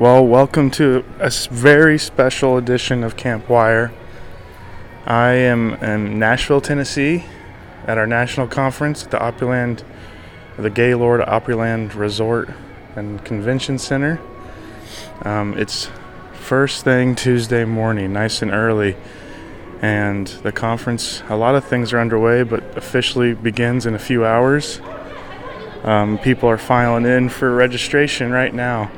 Well, welcome to a very special edition of Camp Wire. I am in Nashville, Tennessee, at our national conference at the Opryland, the Gaylord Opryland Resort and Convention Center. Um, it's first thing Tuesday morning, nice and early, and the conference. A lot of things are underway, but officially begins in a few hours. Um, people are filing in for registration right now.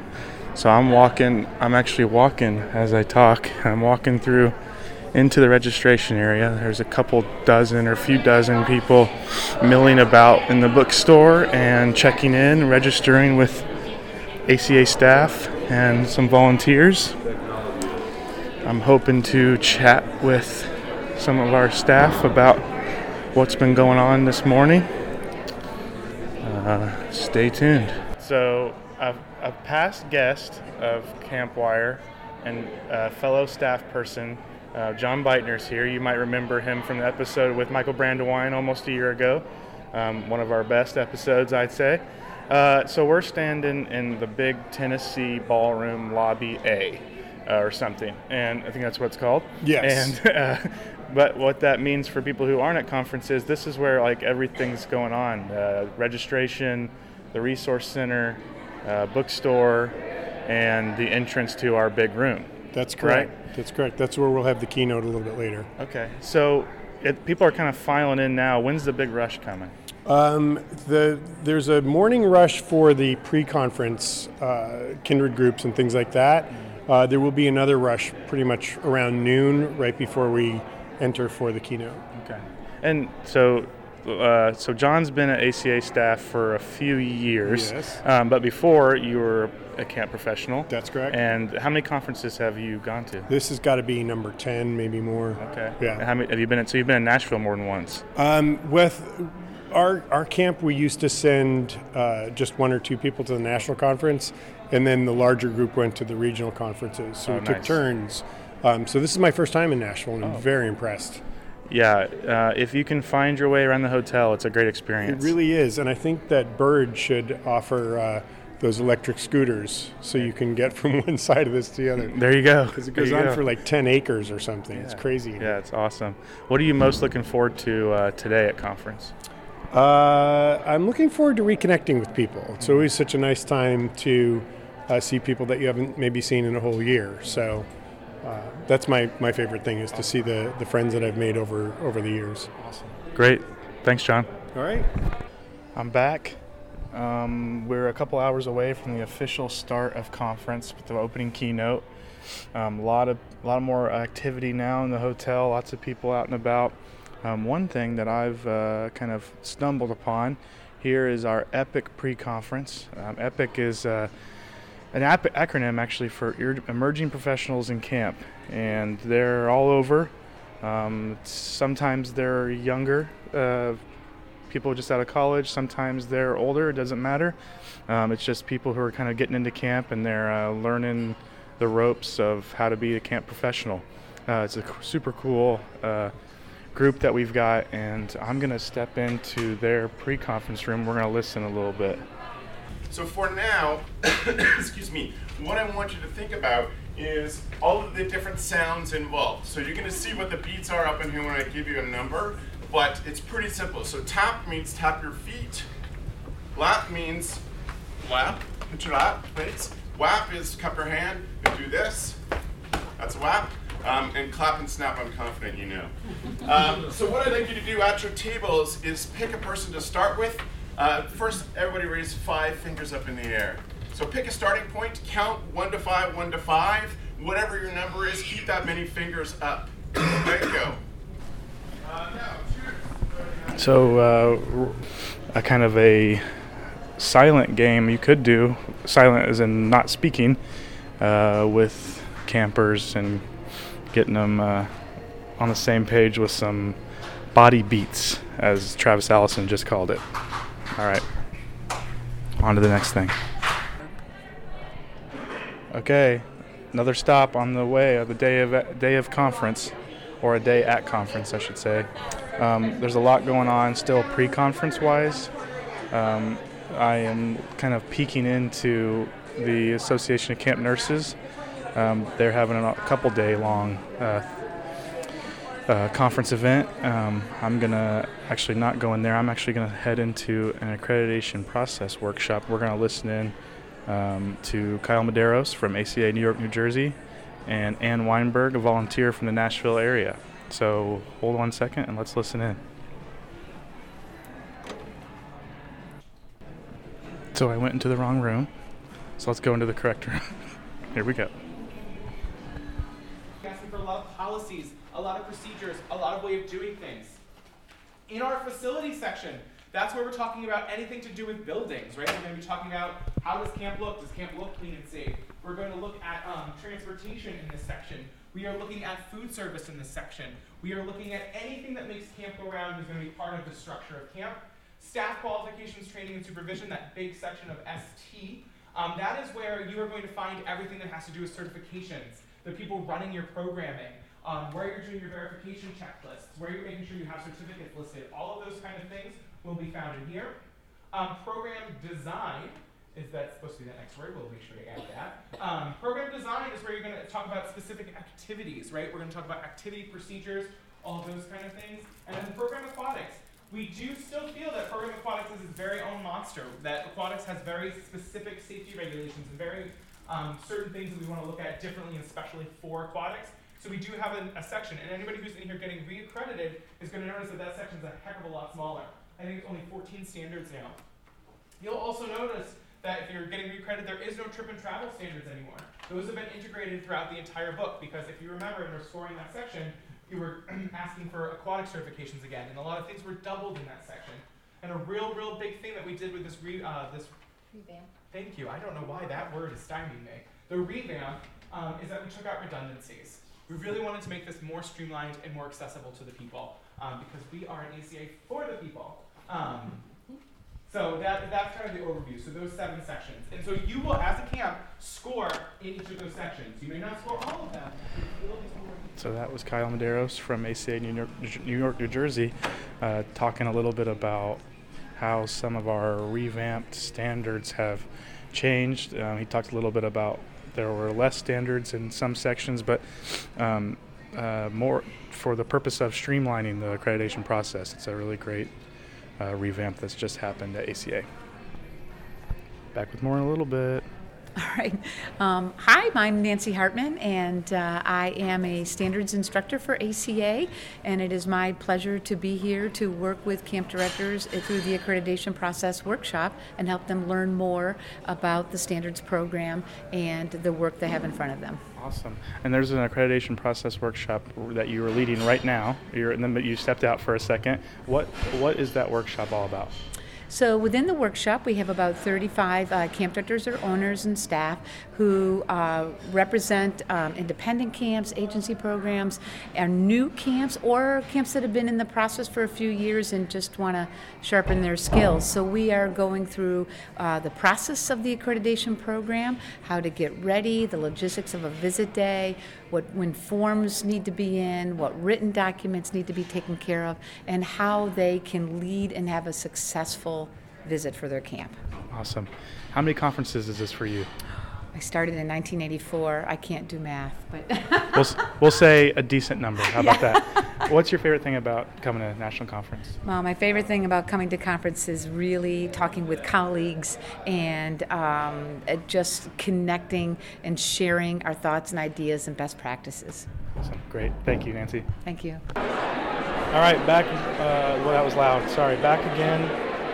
So I'm walking, I'm actually walking as I talk. I'm walking through into the registration area. There's a couple dozen or a few dozen people milling about in the bookstore and checking in, registering with ACA staff and some volunteers. I'm hoping to chat with some of our staff about what's been going on this morning. Uh, stay tuned. So, a, a past guest of Campwire and a fellow staff person, uh, John Beitner's here. You might remember him from the episode with Michael Brandwein almost a year ago. Um, one of our best episodes, I'd say. Uh, so, we're standing in the big Tennessee Ballroom Lobby A. Uh, or something, and I think that's what it's called. Yes. And uh, but what that means for people who aren't at conferences, this is where like everything's going on: uh, registration, the resource center, uh, bookstore, and the entrance to our big room. That's correct. That's correct. That's where we'll have the keynote a little bit later. Okay, so it, people are kind of filing in now. When's the big rush coming? Um, the there's a morning rush for the pre-conference uh, kindred groups and things like that. Uh, there will be another rush pretty much around noon, right before we enter for the keynote. Okay, and so. Uh, so John's been at ACA staff for a few years, Yes. um, but before you were a camp professional. That's correct. And how many conferences have you gone to? This has got to be number ten, maybe more. Okay. Yeah. And How many have you been in? So you've been in Nashville more than once. Um, with our our camp, we used to send uh, just one or two people to the national conference, and then the larger group went to the regional conferences. So Oh, we took turns. Um, so this is my first time in Nashville, and I'm Oh. very impressed. Yeah. Uh, if you can find your way around the hotel, it's a great experience. It really is, and I think that Bird should offer uh, those electric scooters so you can get from one side of this to the other. There you go. Because it goes on go. for like 10 acres or something. It's crazy. Yeah, it's awesome. What are you most looking forward to uh, today at conference? Uh, I'm looking forward to reconnecting with people. It's always such a nice time to uh, see people that you haven't maybe seen in a whole year. So uh, that's my, my favorite thing is to see the, the friends that I've made over over the years. Awesome. Great. Thanks, John. All right. I'm back. Um, we're a couple hours away from the official start of conference with the opening keynote. Um, a lot of a lot more activity now in the hotel. Lots of people out and about. Um, one thing that I've uh, kind of stumbled upon here is our EPIC pre-conference. Um, EPIC is uh, an ap- acronym actually for er- Emerging Professionals in Camp, and they're all over. Um, sometimes they're younger uh, people just out of college. Sometimes they're older. It doesn't matter. Um, it's just people who are kind of getting into camp and they're uh, learning the ropes of how to be a camp professional. Uh, it's a super cool uh, group that we've got, and I'm going to step into their pre conference room. We're going to listen a little bit. So for now, excuse me, what I want you to think about is all of the different sounds involved. So you're going to see what the beats are up in here when I give you a number, but it's pretty simple. So tap means tap your feet. Lap means lap, put your lap, please. Whap is cup your hand and do this. That's a whap. Um, and clap and snap, I'm confident you know. Um, so what I'd like you to do at your tables is pick a person to start with. Uh, first, everybody raise five fingers up in the air. So pick a starting point, count one to five, one to five. Whatever your number is, keep that many fingers up. There you go. So, uh, a kind of a silent game you could do, silent as in not speaking, uh, with campers and getting them uh, on the same page with some body beats, as Travis Allison just called it. All right, on to the next thing. Okay, another stop on the way of the day of day of conference, or a day at conference, I should say. Um, there's a lot going on still pre-conference wise. Um, I am kind of peeking into the Association of Camp Nurses. Um, they're having a couple day long uh, uh, conference event. Um, I'm going to actually not go in there. I'm actually going to head into an accreditation process workshop. We're going to listen in um, to Kyle Medeiros from ACA New York, New Jersey, and Ann Weinberg, a volunteer from the Nashville area. So hold one second and let's listen in. So I went into the wrong room. So let's go into the correct room. Here we go. Asking for policies, a lot of procedures, a lot of way of doing things. In our facility section, that's where we're talking about anything to do with buildings, right? We're going to be talking about how does camp look? Does camp look clean and safe? We're going to look at um, transportation in this section. We are looking at food service in this section. We are looking at anything that makes camp go round is going to be part of the structure of camp. Staff qualifications, training, and supervision, that big section of ST. Um, that is where you are going to find everything that has to do with certifications, the people running your programming, um, where you're doing your verification checklists, where you're making sure you have certificates listed. All of those kind of things will be found in here. Um, program design is that supposed to be the next word? We'll make sure to add that. Um, program design is where you're going to talk about specific activities, right? We're going to talk about activity procedures, all of those kind of things. And then program aquatics. We do still feel that program aquatics is its very own monster, that aquatics has very specific safety regulations and very um, certain things that we want to look at differently, and especially for aquatics. So we do have a, a section, and anybody who's in here getting reaccredited is going to notice that that section is a heck of a lot smaller. I think it's only 14 standards now. You'll also notice that if you're getting recredited, there is no trip and travel standards anymore. Those have been integrated throughout the entire book because if you remember in scoring that section, you were asking for aquatic certifications again, and a lot of things were doubled in that section. And a real, real big thing that we did with this re, uh, this Revamp. thank you. I don't know why that word is stymieing me. The revamp um, is that we took out redundancies. We really wanted to make this more streamlined and more accessible to the people um, because we are an ACA for the people. Um, so that, that's kind of the overview. So those seven sections. And so you will, as a camp, score in each of those sections. You may not score all of them. So that was Kyle Medeiros from ACA New York, New York, New Jersey, uh, talking a little bit about how some of our revamped standards have changed. Um, he talked a little bit about there were less standards in some sections, but um, uh, more for the purpose of streamlining the accreditation process. It's a really great uh, revamp that's just happened at ACA. Back with more in a little bit. All right. Um, hi, I'm Nancy Hartman, and uh, I am a standards instructor for ACA. And it is my pleasure to be here to work with camp directors through the accreditation process workshop and help them learn more about the standards program and the work they have in front of them. Awesome. And there's an accreditation process workshop that you are leading right now. You're, and then you stepped out for a second. What what is that workshop all about? So within the workshop, we have about 35 uh, camp directors or owners and staff who uh, represent um, independent camps, agency programs, and new camps, or camps that have been in the process for a few years and just want to sharpen their skills. So we are going through uh, the process of the accreditation program, how to get ready, the logistics of a visit day, what when forms need to be in, what written documents need to be taken care of, and how they can lead and have a successful visit for their camp. Awesome. How many conferences is this for you? I started in 1984. I can't do math, but We'll, we'll say a decent number. How about that? What's your favorite thing about coming to a national conference? well, my favorite thing about coming to conference is really talking with colleagues and um, uh, just connecting and sharing our thoughts and ideas and best practices. Awesome. Great. Thank you, Nancy. Thank you. All right, back. Uh, well, that was loud. Sorry. Back again.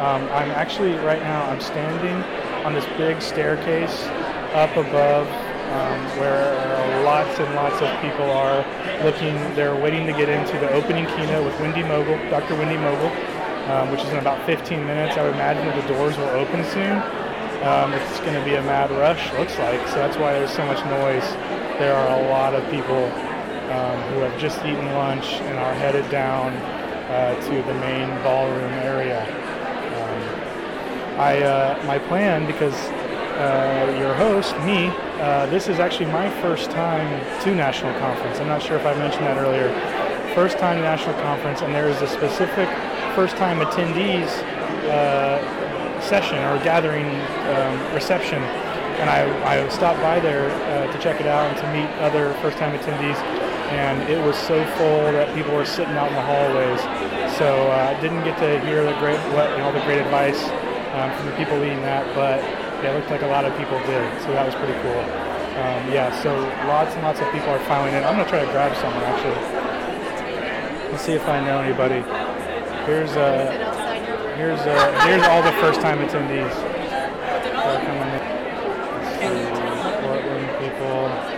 Um, I'm actually right now. I'm standing on this big staircase up above um, where lots and lots of people are looking. They're waiting to get into the opening keynote with Wendy Mogel, Dr. Wendy Mogel, um, which is in about 15 minutes. I would imagine that the doors will open soon. Um, it's going to be a mad rush, looks like. So that's why there's so much noise. There are a lot of people um, who have just eaten lunch and are headed down uh, to the main ballroom area. I uh, my plan because uh, your host, me, uh, this is actually my first time to national conference. I'm not sure if I mentioned that earlier. First time national conference, and there is a specific first time attendees uh, session or gathering um, reception and I, I stopped by there uh, to check it out and to meet other first-time attendees. And it was so full that people were sitting out in the hallways. So I uh, didn't get to hear the great, what, all the great advice um, from the people leading that, but it looked like a lot of people did. So that was pretty cool. Um, yeah, so lots and lots of people are filing in. I'm gonna try to grab someone actually. Let's see if I know anybody. Here's uh, here's uh, here's all the attendees in. Let's see, Portland people.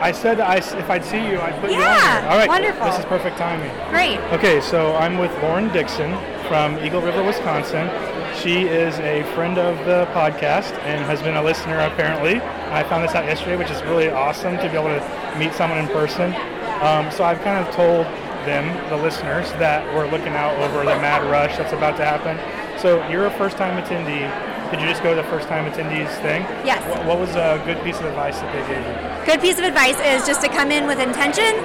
I said I, if I'd see you, I'd put you on Yeah, here. All right, wonderful. This is perfect timing. Great. Okay, so I'm with Lauren Dixon from Eagle River, Wisconsin. She is a friend of the podcast and has been a listener apparently. I found this out yesterday, which is really awesome to be able to meet someone in person. Um, so I've kind of told them, the listeners, that we're looking out over the mad rush that's about to happen. So you're a first-time attendee. Did you just go to the first-time attendees thing? Yes. What, what was a good piece of advice that they gave you? Good piece of advice is just to come in with intention,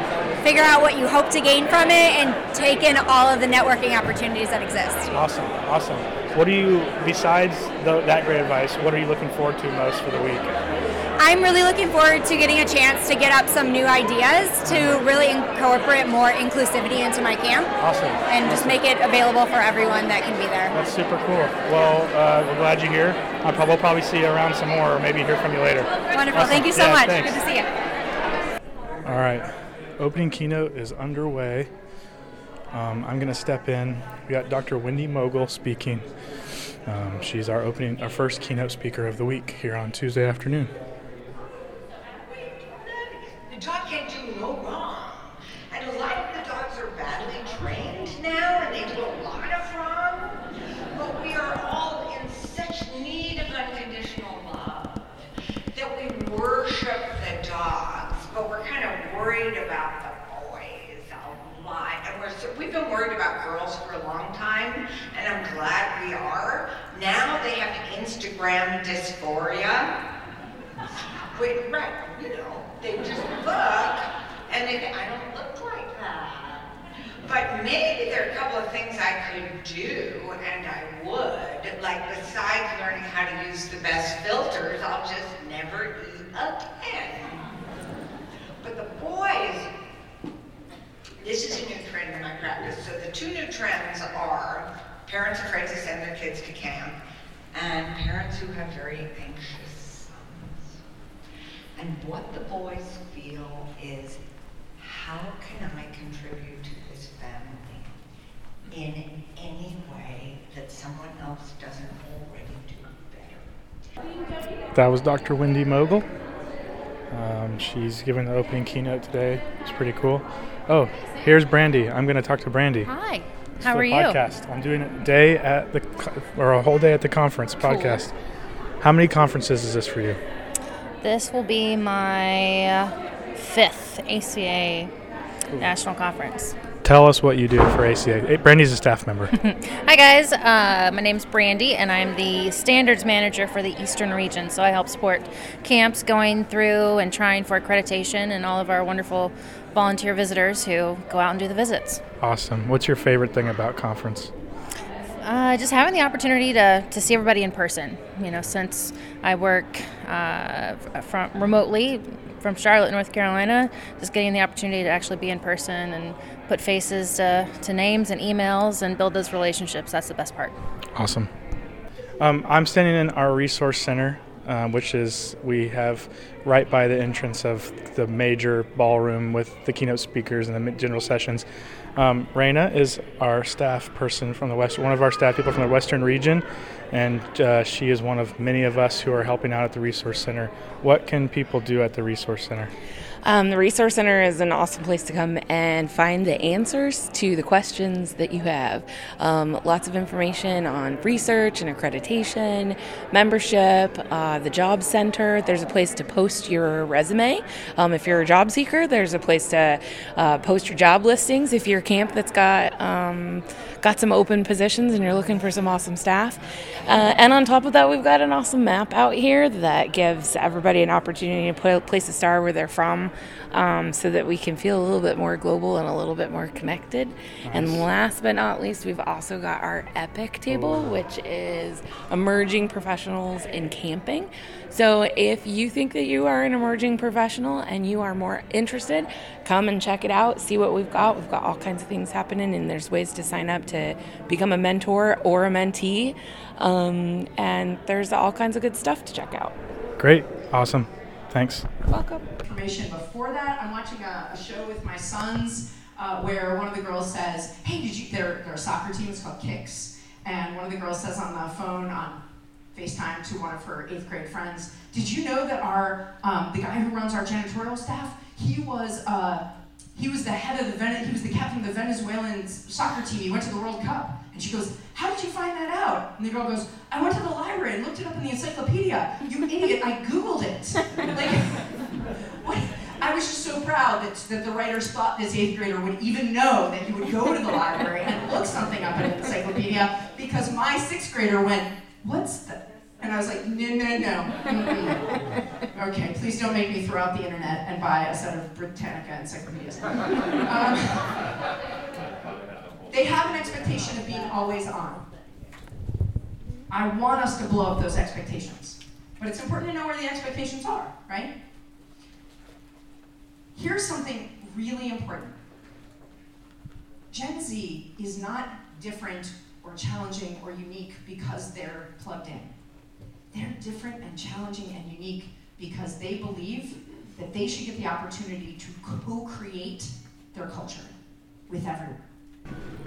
figure out what you hope to gain from it, and take in all of the networking opportunities that exist. Awesome, awesome. What do you, besides the, that great advice, what are you looking forward to most for the week? I'm really looking forward to getting a chance to get up some new ideas to really incorporate more inclusivity into my camp Awesome. and just make it available for everyone that can be there. That's super cool. Well, uh, we're glad you're here. I'll prob- we'll probably see you around some more or maybe hear from you later. Wonderful. Awesome. Thank you so Yeah, much. thanks. Good to see you. All right. Opening keynote is underway. Um, I'm going to step in. We got Dr. Wendy Mogel speaking. Um, she's our opening, our first keynote speaker of the week here on Tuesday afternoon. The dog can't do no wrong. And a lot of the dogs are badly trained now and they do a lot of wrong. But we are all in such need of unconditional love that we worship the dogs, but we're kind of worried about the boys a lot. And we're so, we've been worried about girls for a long time, and I'm glad we are. Now they have Instagram dysphoria. Wait, right, you know, they just look and they think, I don't look like that. But maybe there are a couple of things I could do, and I would. Like, besides learning how to use the best filters, I'll just never eat again. But the boys, this is a new trend in my practice. So the two new trends are parents afraid to send their kids to camp and parents who have very anxious sons. And what the boys feel is, how can I contribute to this family in any way that someone else doesn't already? That was Dr. Wendy Mogel. Um, she's giving the opening keynote today. It's pretty cool. Oh, here's Brandy. I'm going to talk to Brandy. Hi. It's How are you? Podcast. I'm doing a day at the or a whole day at the conference podcast. How many conferences is this for you? This will be my fifth ACA national conference. Tell us what you do for ACA. Brandy's a staff member. Hi guys, uh, my name's Brandy, and I'm the standards manager for the Eastern region. So I help support camps going through and trying for accreditation, and all of our wonderful volunteer visitors who go out and do the visits. awesome. What's your favorite thing about conference? Uh, just having the opportunity to, to see everybody in person. You know, since I work uh, from remotely from Charlotte, North Carolina, just getting the opportunity to actually be in person and put faces to, to names and emails and build those relationships. That's the best part. Awesome. Um, I'm standing in our resource center, um, which is we have right by the entrance of the major ballroom with the keynote speakers and the general sessions. Um, Raina is our staff person from the west, one of our staff people from the western region, and uh, she is one of many of us who are helping out at the resource center. What can people do at the resource center? Um, the Resource Center is an awesome place to come and find the answers to the questions that you have. Um, lots of information on research and accreditation, membership, uh, the Job Center. There's a place to post your resume. Um, if you're a job seeker, there's a place to uh, post your job listings. If you're a camp that's got um, got some open positions and you're looking for some awesome staff. Uh, and on top of that, we've got an awesome map out here that gives everybody an opportunity to put a place to start where they're from um, so that we can feel a little bit more global and a little bit more connected. And last but not least, we've also got our EPIC table, which is emerging professionals in camping. So if you think that you are an emerging professional and you are more interested, come and check it out, see what we've got. We've got all kinds of things happening, and there's ways to sign up to become a mentor or a mentee. Um, and there's all kinds of good stuff to check out. Great. Awesome. Thanks. Welcome. information. Before that, I'm watching a, a show with my sons uh, where one of the girls says, "Hey, did you?" Their their soccer team is called Kicks, and one of the girls says on the phone on FaceTime to one of her eighth grade friends, "Did you know that our um, the guy who runs our janitorial staff, he was." Uh, he was the head of the Vene- he was the captain of the Venezuelan soccer team. He went to the World Cup. And she goes, How did you find that out? And the girl goes, I went to the library and looked it up in the encyclopedia. You idiot, I Googled it. Like, what? I was just so proud that, that the writers thought this eighth grader would even know that he would go to the library and look something up in an encyclopedia because my sixth grader went, What's that? And I was like, No, no, no. Mm-mm. Okay, please don't make me throw out the internet and buy a set of Britannica encyclopedias. Um, they have an expectation of being always on. I want us to blow up those expectations. But it's important to know where the expectations are, right? Here's something really important Gen Z is not different or challenging or unique because they're plugged in. They're different and challenging and unique because they believe that they should get the opportunity to co create their culture with everyone.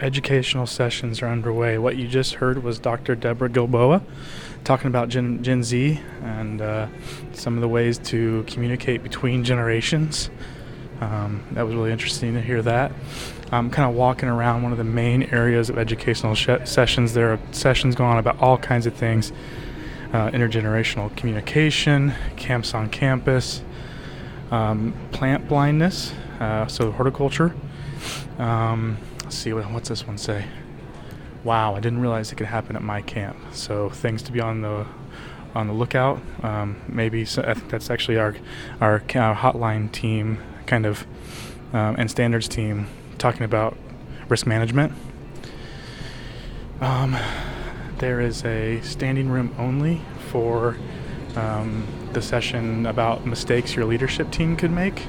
Educational sessions are underway. What you just heard was Dr. Deborah Gilboa talking about Gen, Gen Z and uh, some of the ways to communicate between generations. Um, that was really interesting to hear that. I'm kind of walking around one of the main areas of educational sh- sessions. There are sessions going on about all kinds of things uh, intergenerational communication, camps on campus, um, plant blindness, uh, so horticulture. Um, let's see, what, what's this one say? Wow, I didn't realize it could happen at my camp. So things to be on the on the lookout. Um, maybe so, I think that's actually our our hotline team, kind of, um, and standards team talking about risk management. Um, there is a standing room only for um, the session about mistakes your leadership team could make.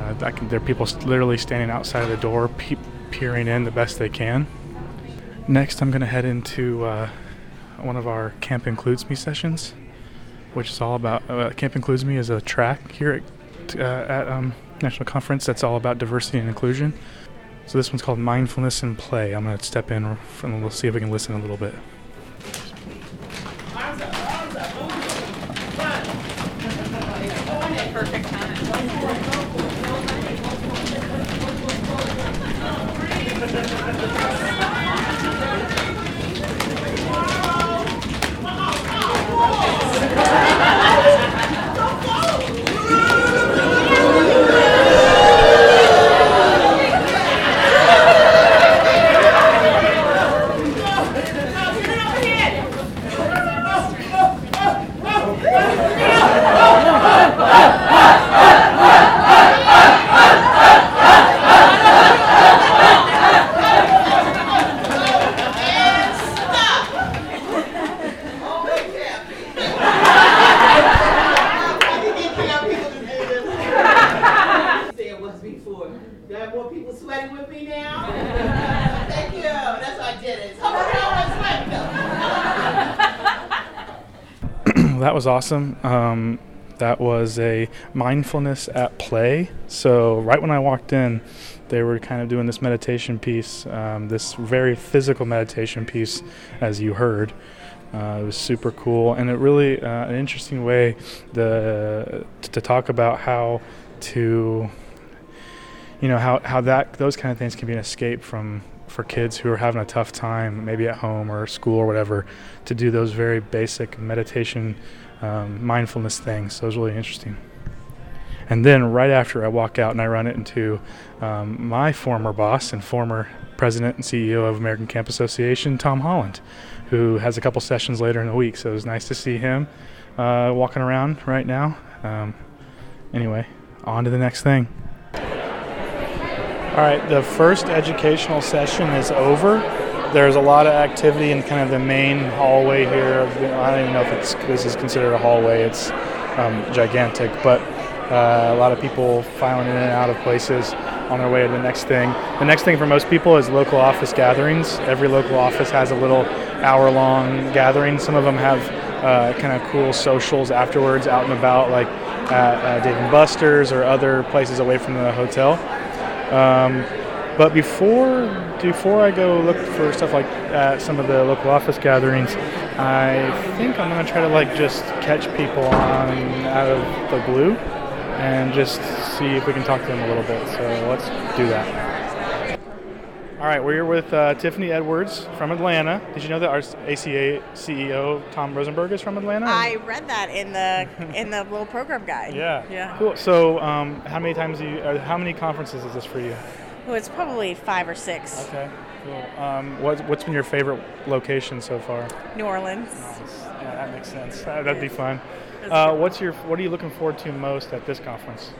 Uh, I can, there are people literally standing outside of the door, pe- peering in the best they can. Next, I'm going to head into uh, one of our Camp Includes Me sessions, which is all about uh, Camp Includes Me is a track here at, uh, at um, National Conference that's all about diversity and inclusion. So this one's called Mindfulness and Play. I'm going to step in and we'll see if we can listen a little bit. Perfect time. There was before. Do I have more people sweating with me now? Thank you. That's why I did it. So I that was awesome. Um, that was a mindfulness at play. So right when I walked in, they were kind of doing this meditation piece, um, this very physical meditation piece, as you heard. Uh, it was super cool, and it really uh, an interesting way the to talk about how to you know how, how that those kind of things can be an escape from for kids who are having a tough time maybe at home or school or whatever to do those very basic meditation um, mindfulness things so it was really interesting and then right after i walk out and i run it into um, my former boss and former president and ceo of american camp association tom holland who has a couple sessions later in the week so it was nice to see him uh, walking around right now um, anyway on to the next thing. All right, the first educational session is over. There's a lot of activity in kind of the main hallway here. I don't even know if it's this is considered a hallway. It's um, gigantic, but uh, a lot of people filing in and out of places on their way to the next thing. The next thing for most people is local office gatherings. Every local office has a little hour-long gathering. Some of them have uh, kind of cool socials afterwards, out and about, like at uh, Dave and Buster's or other places away from the hotel. Um, but before before I go look for stuff like at some of the local office gatherings, I think I'm gonna try to like just catch people on out of the blue and just see if we can talk to them a little bit. So let's do that. All right, we're here with uh, Tiffany Edwards from Atlanta. Did you know that our ACA CEO Tom Rosenberg is from Atlanta? I read that in the in the little program guide. yeah. Yeah. Cool. So, um, how many times do you? Uh, how many conferences is this for you? Well, it's probably five or six. Okay. Cool. Um, what, what's been your favorite location so far? New Orleans. Yeah, that makes sense. That, that'd be fun. Uh, what's your? What are you looking forward to most at this conference?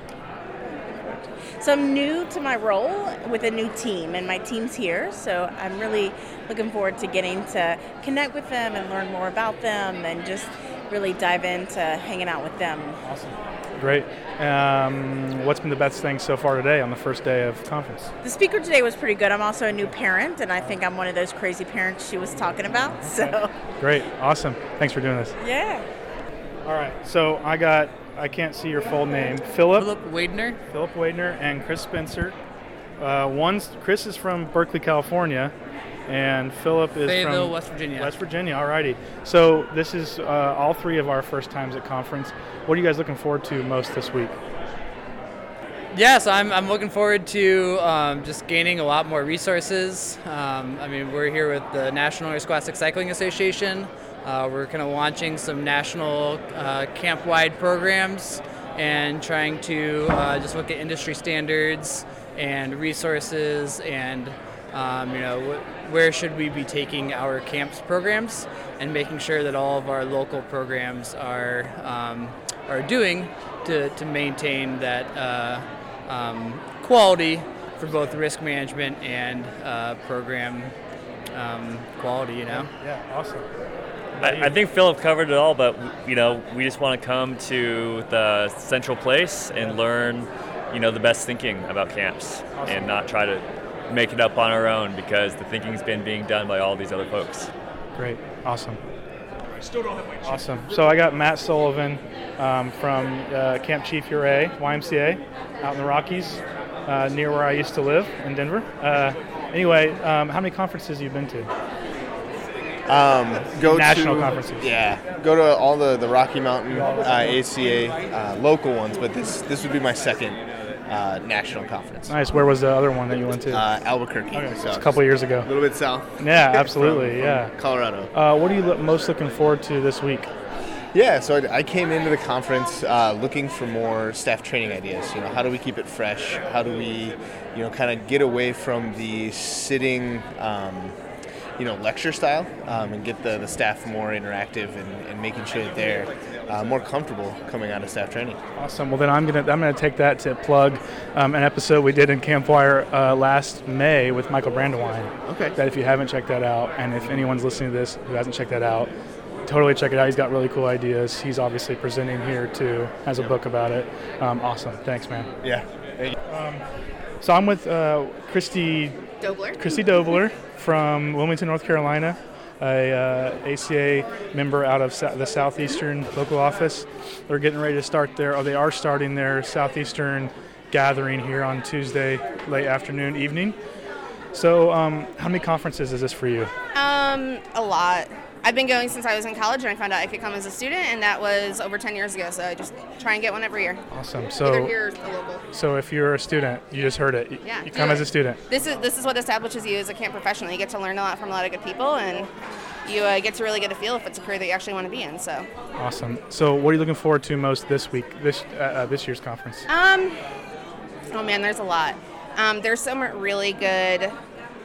So I'm new to my role with a new team, and my team's here. So I'm really looking forward to getting to connect with them and learn more about them, and just really dive into hanging out with them. Awesome. Great. Um, what's been the best thing so far today on the first day of conference? The speaker today was pretty good. I'm also a new parent, and I think I'm one of those crazy parents she was talking about. So Great. Awesome. Thanks for doing this. yeah. All right. So I got. I can't see your full name. Philip. Philip Wadner. Philip Wadner and Chris Spencer. Uh, one's Chris is from Berkeley, California, and Philip is Fayetteville, from West Virginia. West Virginia. Alrighty. So this is uh, all three of our first times at conference. What are you guys looking forward to most this week? Yes, I'm, I'm looking forward to um, just gaining a lot more resources. Um, I mean, we're here with the National Interscholastic Cycling Association. Uh, we're kind of launching some national uh, camp wide programs and trying to uh, just look at industry standards and resources and um, you know where should we be taking our camps programs and making sure that all of our local programs are um, are doing to, to maintain that uh, um, quality for both risk management and uh, program um, quality. You know. Yeah. Awesome. I, I think Philip covered it all, but you know, we just want to come to the central place and learn, you know, the best thinking about camps, and not try to make it up on our own because the thinking's been being done by all these other folks. Great. Awesome. Awesome. So I got Matt Sullivan um, from uh, Camp Chief Ouray, YMCA, out in the Rockies, uh, near where I used to live in Denver. Uh, anyway, um, how many conferences have you been to? Um, go National to, conferences. Yeah, go to all the, the Rocky Mountain uh, ACA uh, local ones, but this this would be my second uh, national conference. Nice. Where was the other one that you went to? Uh, Albuquerque. Okay, so it's a couple years ago. A little bit south. Yeah, absolutely. From- from yeah. Colorado. Uh, what are you lo- most looking forward to this week? Yeah, so I, I came into the conference uh, looking for more staff training ideas. You know, how do we keep it fresh? How do we, you know, kind of get away from the sitting, um, you know, lecture style um, and get the, the staff more interactive and, and making sure that they're uh, more comfortable coming out of staff training. Awesome. Well, then I'm gonna I'm gonna take that to plug um, an episode we did in Campwire uh, last May with Michael Brandwein. Okay. That if you haven't checked that out, and if anyone's listening to this who hasn't checked that out, totally check it out. He's got really cool ideas. He's obviously presenting here too, has a book about it. Um, awesome. Thanks, man. Yeah. Um, so I'm with uh, Christy Dobler. Christy Dobler from Wilmington, North Carolina, a uh, ACA member out of the Southeastern local office. They're getting ready to start their, or they are starting their Southeastern gathering here on Tuesday, late afternoon, evening. So, um, how many conferences is this for you? Um, a lot. I've been going since I was in college, and I found out I could come as a student, and that was over 10 years ago. So I just try and get one every year. Awesome. So, Either here or local. so if you're a student, you just heard it. You, Yeah, you come it. as a student. This is this is what establishes you as a camp professional. You get to learn a lot from a lot of good people, and you uh, get to really get a feel if it's a career that you actually want to be in. So, Awesome. So, what are you looking forward to most this week, this uh, uh, this year's conference? um, oh man, there's a lot. Um, there's some really good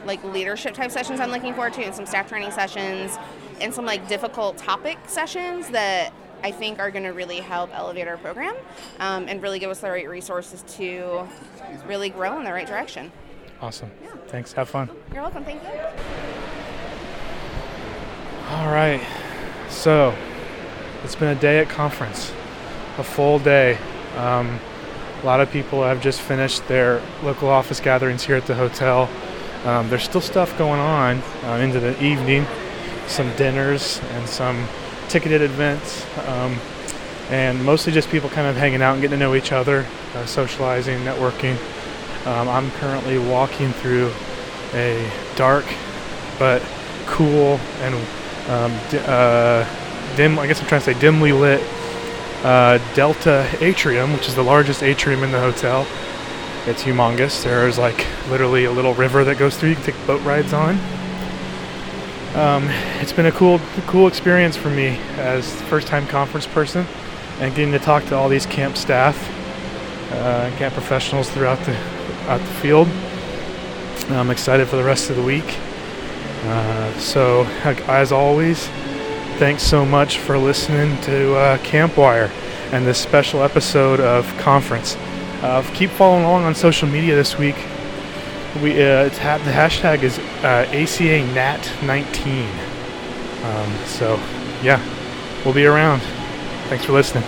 like leadership type sessions I'm looking forward to, and some staff training sessions, and some like difficult topic sessions that I think are going to really help elevate our program um, and really give us the right resources to really grow in the right direction. Awesome. Thanks. Have fun. You're welcome. Thank you. All right. So, it's been a day at conference, a full day. Um, a lot of people have just finished their local office gatherings here at the hotel. Um, there's still stuff going on uh, into the evening, some dinners and some ticketed events, um, and mostly just people kind of hanging out and getting to know each other, uh, socializing, networking. Um, I'm currently walking through a dark but cool and um, uh, dim, I guess I'm trying to say dimly lit uh, Delta Atrium, which is the largest atrium in the hotel. It's humongous. There's like literally a little river that goes through. You can take boat rides on. Um, it's been a cool, cool experience for me as first-time conference person, and getting to talk to all these camp staff, uh, camp professionals throughout the, out the field. I'm excited for the rest of the week. Uh, so, as always, thanks so much for listening to uh, Campwire and this special episode of Conference. Uh, keep following along on social media this week. We uh, it's ha- the hashtag is uh, ACA Nat19. Um, so, yeah, we'll be around. Thanks for listening.